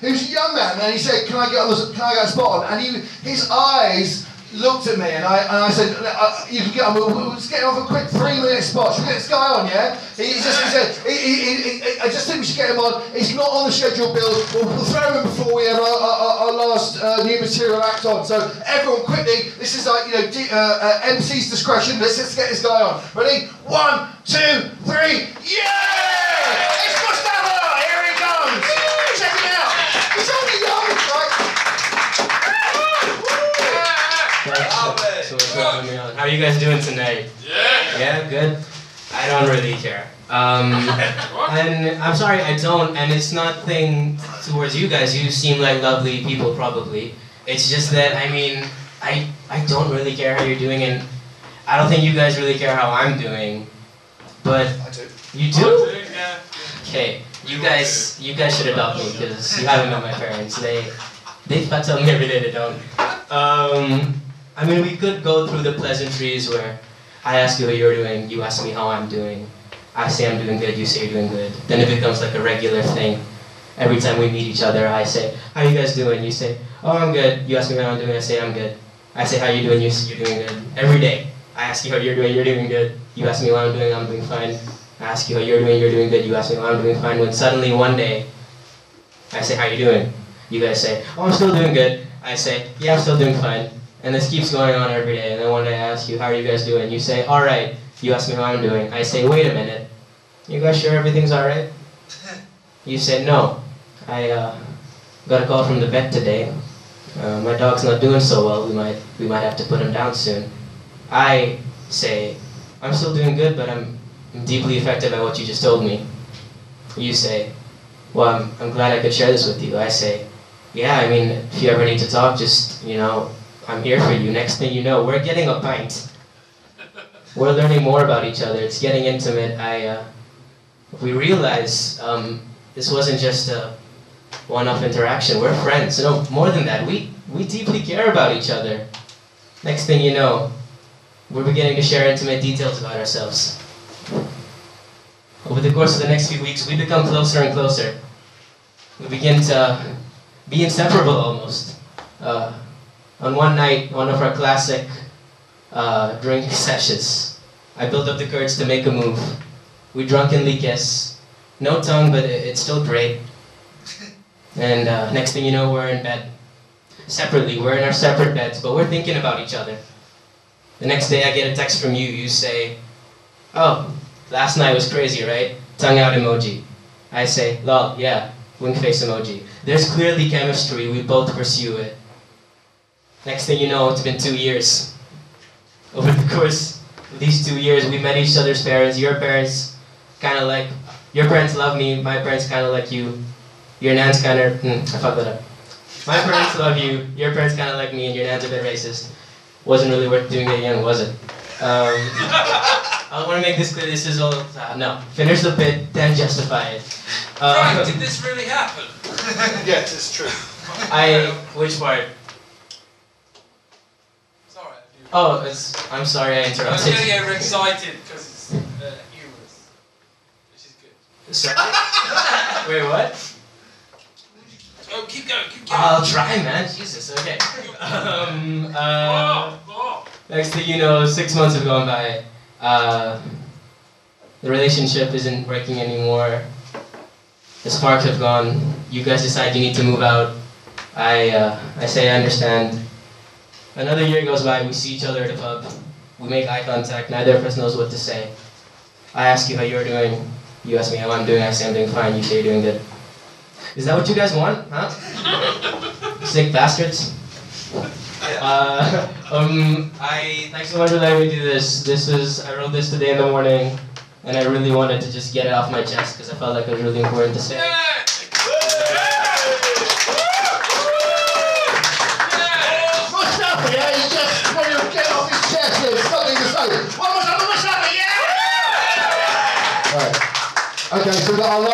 he was a young man, and he said, "Can I get on the, can I get a spot on?" And he, his eyes looked at me, and I, and I said, uh, "You can get on. We'll, we'll just get off a quick three-minute spot. Should we get this guy on? Yeah." He, he just he said, he, he, "I just think we should get him on. He's not on the schedule, Bill. We'll, we'll throw him before we have our, our, our last uh, new material act on." So everyone, quickly, this is like you know D, uh, uh, MC's discretion. Let's let's get this guy on. Ready? One, two, three. Yeah! Thanks so much for having on. How are you guys doing tonight? Yeah. Yeah, good. I don't really care. Um, and I'm sorry, I don't. And it's nothing towards you guys. You seem like lovely people, probably. It's just that I mean, I I don't really care how you're doing, and I don't think you guys really care how I'm doing. But I do. you do. Okay, you guys, you guys should adopt me because you haven't met my parents. They, they tell me every day they don't. Um, I mean, we could go through the pleasantries where I ask you how you're doing, you ask me how I'm doing. I say I'm doing good, you say you're doing good. Then it becomes like a regular thing. Every time we meet each other, I say, "How you guys doing?" You say, "Oh, I'm good." You ask me how I'm doing, I say I'm good. I say, "How you doing?" You say you're doing good. Every day, I ask you how you're doing, you're doing good. You ask me how I'm doing, I'm doing fine. I ask you how you're doing, you're doing good. You ask me how I'm doing fine. When suddenly one day, I say, how you doing? You guys say, oh, I'm still doing good. I say, yeah, I'm still doing fine. And this keeps going on every day. And then one day I ask you, how are you guys doing? You say, all right. You ask me how I'm doing. I say, wait a minute. You guys sure everything's all right? You say, no. I uh, got a call from the vet today. Uh, my dog's not doing so well. We might, we might have to put him down soon. I say, I'm still doing good, but I'm I'm deeply affected by what you just told me. You say, well, I'm, I'm glad I could share this with you. I say, yeah, I mean, if you ever need to talk, just, you know, I'm here for you. Next thing you know, we're getting a pint. We're learning more about each other. It's getting intimate. I, uh, we realize um, this wasn't just a one-off interaction. We're friends. No, more than that. We, we deeply care about each other. Next thing you know, we're beginning to share intimate details about ourselves. Over the course of the next few weeks, we become closer and closer. We begin to be inseparable almost. Uh, on one night, one of our classic uh, drinking sessions, I built up the courage to make a move. We drunkenly kiss. No tongue, but it, it's still great. And uh, next thing you know, we're in bed. Separately, we're in our separate beds, but we're thinking about each other. The next day, I get a text from you. You say, Oh, last night was crazy, right? Tongue out emoji. I say, lol, yeah, wink face emoji. There's clearly chemistry, we both pursue it. Next thing you know, it's been two years. Over the course of these two years, we met each other's parents. Your parents kind of like, your parents love me, my parents kind of like you. Your nan's kind of, hmm, I fucked that up. My parents love you, your parents kind of like me, and your nan's a bit racist. Wasn't really worth doing it again, was it? Um, I want to make this clear. This is all. Uh, no, finish the bit, then justify it. Frank, Uh, did this really happen? Yes, it's true. I which part? Oh, it's, I'm sorry I interrupted. I was getting overexcited because it's uh, humorous, which is good. Sorry. Wait, what? Oh, keep going, keep going. I'll try, man. Jesus. Okay. Um. Uh, oh, oh. next thing you know, six months have gone by. Uh, the relationship isn't working anymore. The sparks have gone. You guys decide you need to move out. I uh, I say I understand. Another year goes by. We see each other at a pub. We make eye contact. Neither of us knows what to say. I ask you how you're doing. You ask me how I'm doing. I say I'm doing fine. You say you're doing good. Is that what you guys want? Huh? Sick bastards. Uh, um, I thanks so much for letting me do this. This is I wrote this today in the morning, and I really wanted to just get it off my chest because I felt like it was really important to say. One more